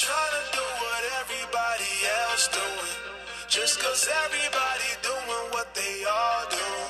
trying to do what everybody else doing. Just cause everybody doing what they all doing.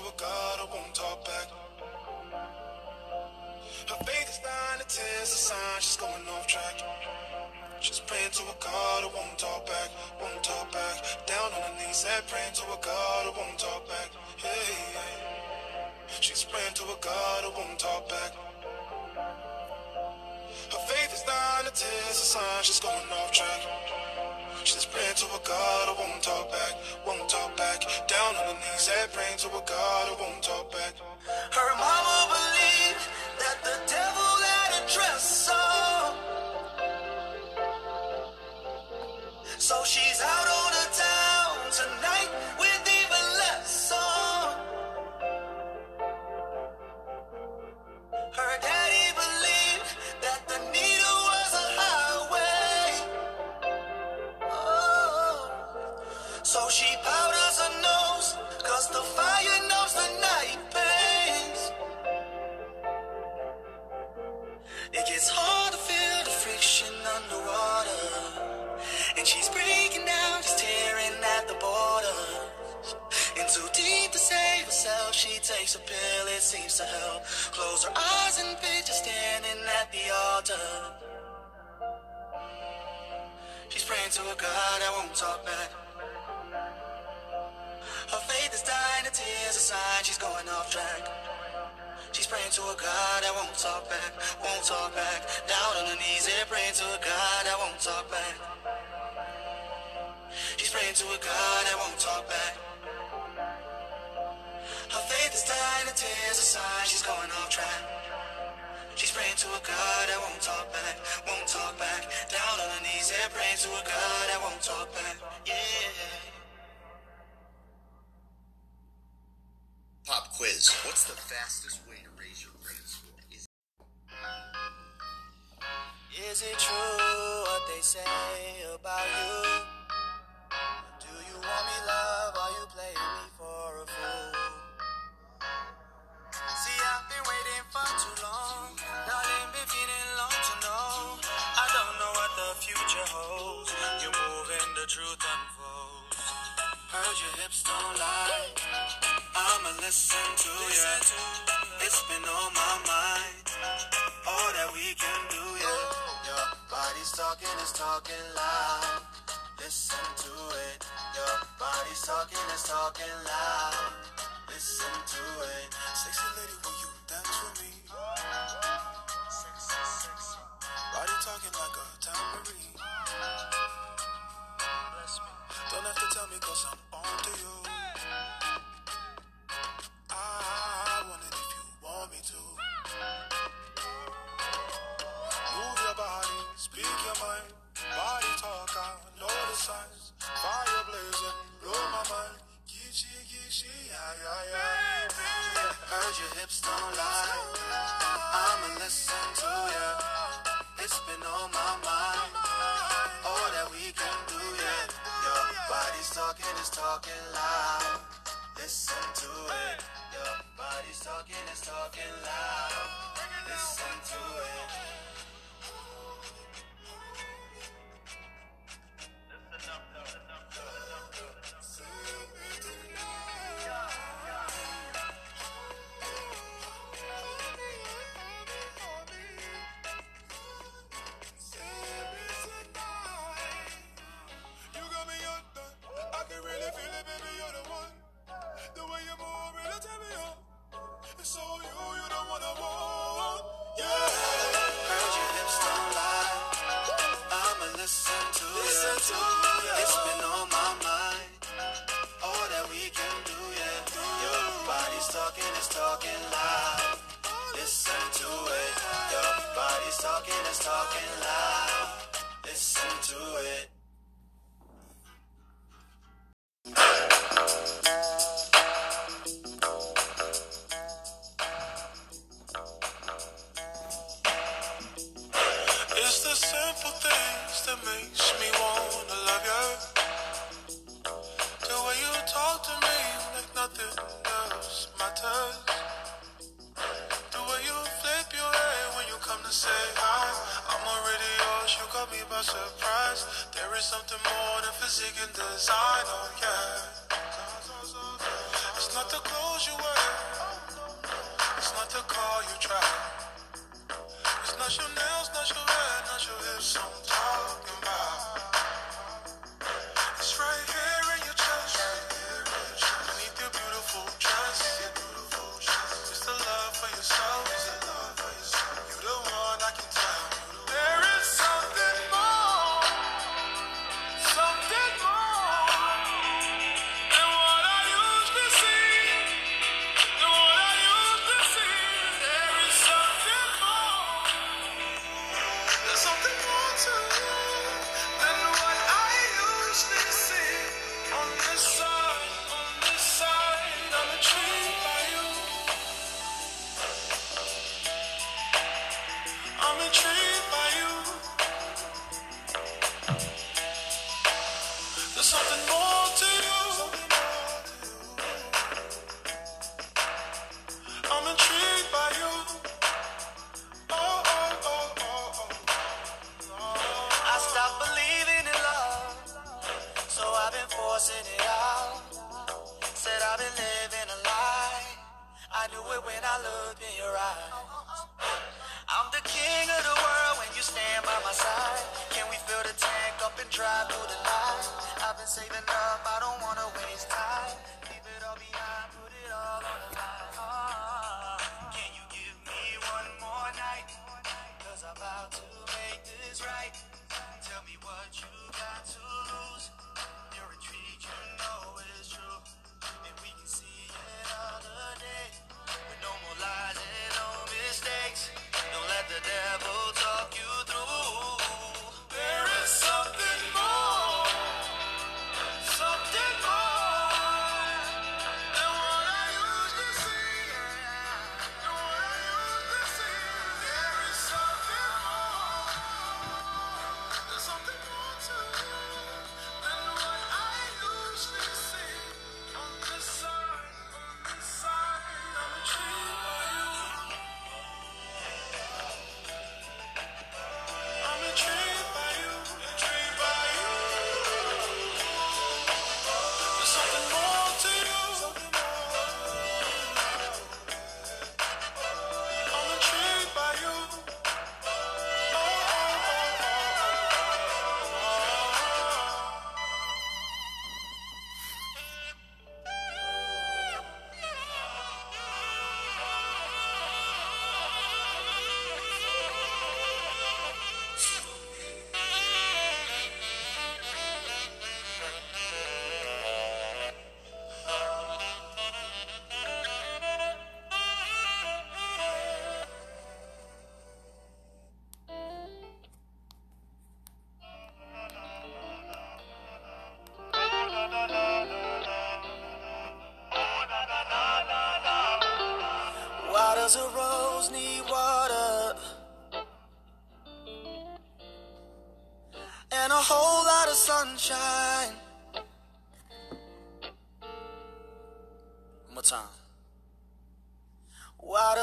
to a God I won't talk back. Her faith is dying to test a sign she's going off track. She's praying to a God who won't talk back, won't talk back. Down on her knees and praying to a God who won't talk back. Hey. She's praying to a God who won't talk back. Her faith is dying to test a sign she's going off track. She's praying to a God who won't talk back, down on her knees. That praying to a God who won't talk back. Her mama believed. tears aside, she's going off track. She's praying to a God that won't talk back, won't talk back. Down on her knees, and praying to a God that won't talk back. Yeah. Pop quiz. What's the fastest way to raise your credit score? Is, Is it true what they say about you? Do you want me love? for too long. Darling, been feeling long to know. I don't know what the future holds. You're moving, the truth unfolds. Heard your hips don't lie. I'ma listen to you. It's been on my mind. All that we can do, yeah. Your body's talking, it's talking loud. Listen to it. Your body's talking, it's talking loud. Listen to it. Sexy lady, me cause I'm on to you. is talking loud. Listen to it. Your body's talking, it's talking loud. Listen to it. talking loud. Listen to it. Your body's talking, it's talking loud. Listen to it.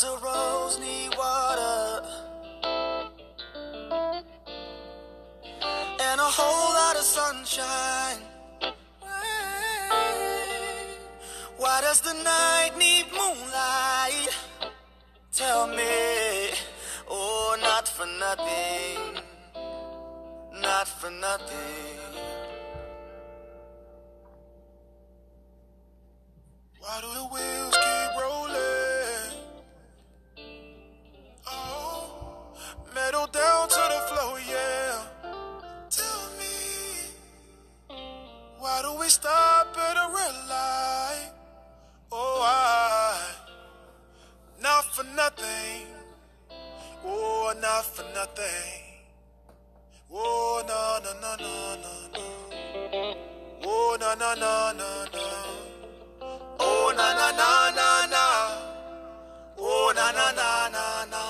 Does a rose need water? And a whole lot of sunshine. Why does the night need moonlight? Tell me, oh, not for nothing, not for nothing. Why do the wheels for nothing. Oh, not for nothing. Oh, no, no, no, no, no, no. Oh, no, no, no, no, no. Oh, na, na, na, na, na. Oh, na, na, na, na, na.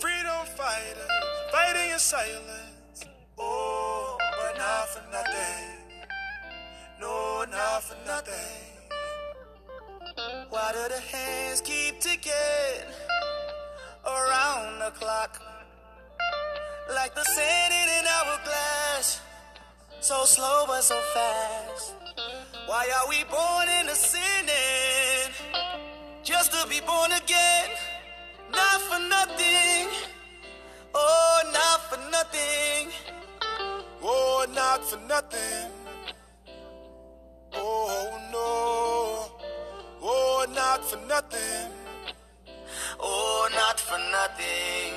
Freedom fighters fighting in silence. The hands keep ticking around the clock? Like the sand in an hourglass, so slow but so fast. Why are we born into sinning just to be born again? Not for nothing. Oh, not for nothing. Oh, not for nothing. Not for nothing. Oh, not for nothing.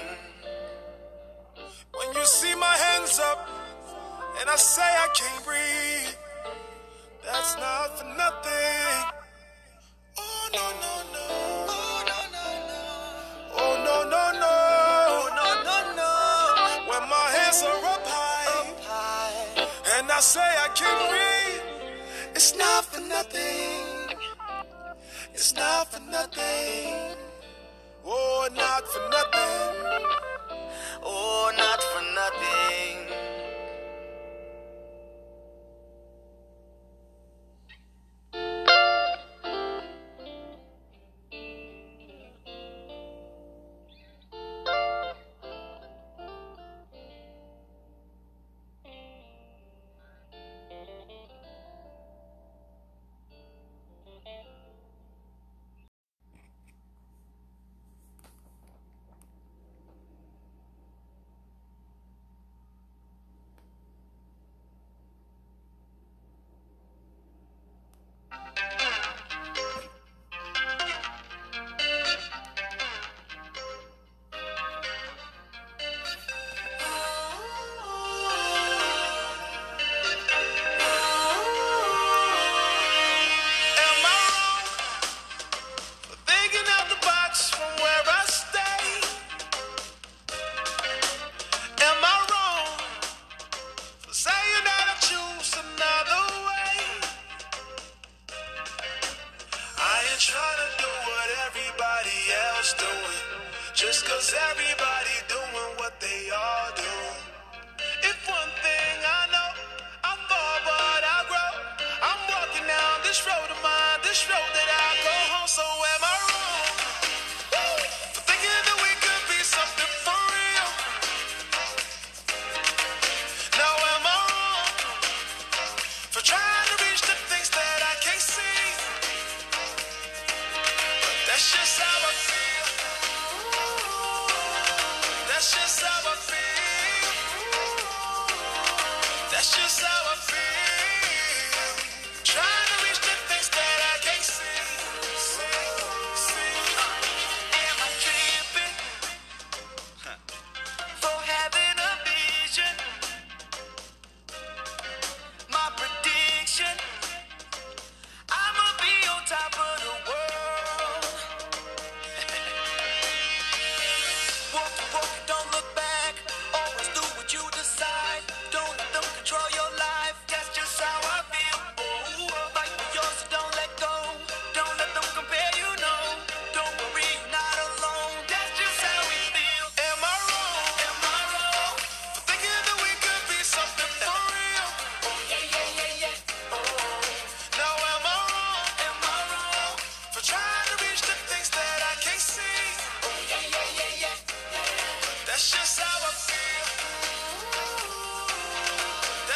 When you see my hands up and I say I can't breathe, that's not for nothing. Oh no no no. Oh no no no. Oh no no no. No no no. When my hands are up high. and I say I can't breathe, it's not for nothing. Not for nothing. Oh, not for nothing. Oh, not for nothing.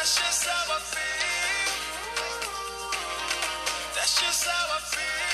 That's just how I feel. That's just how I feel.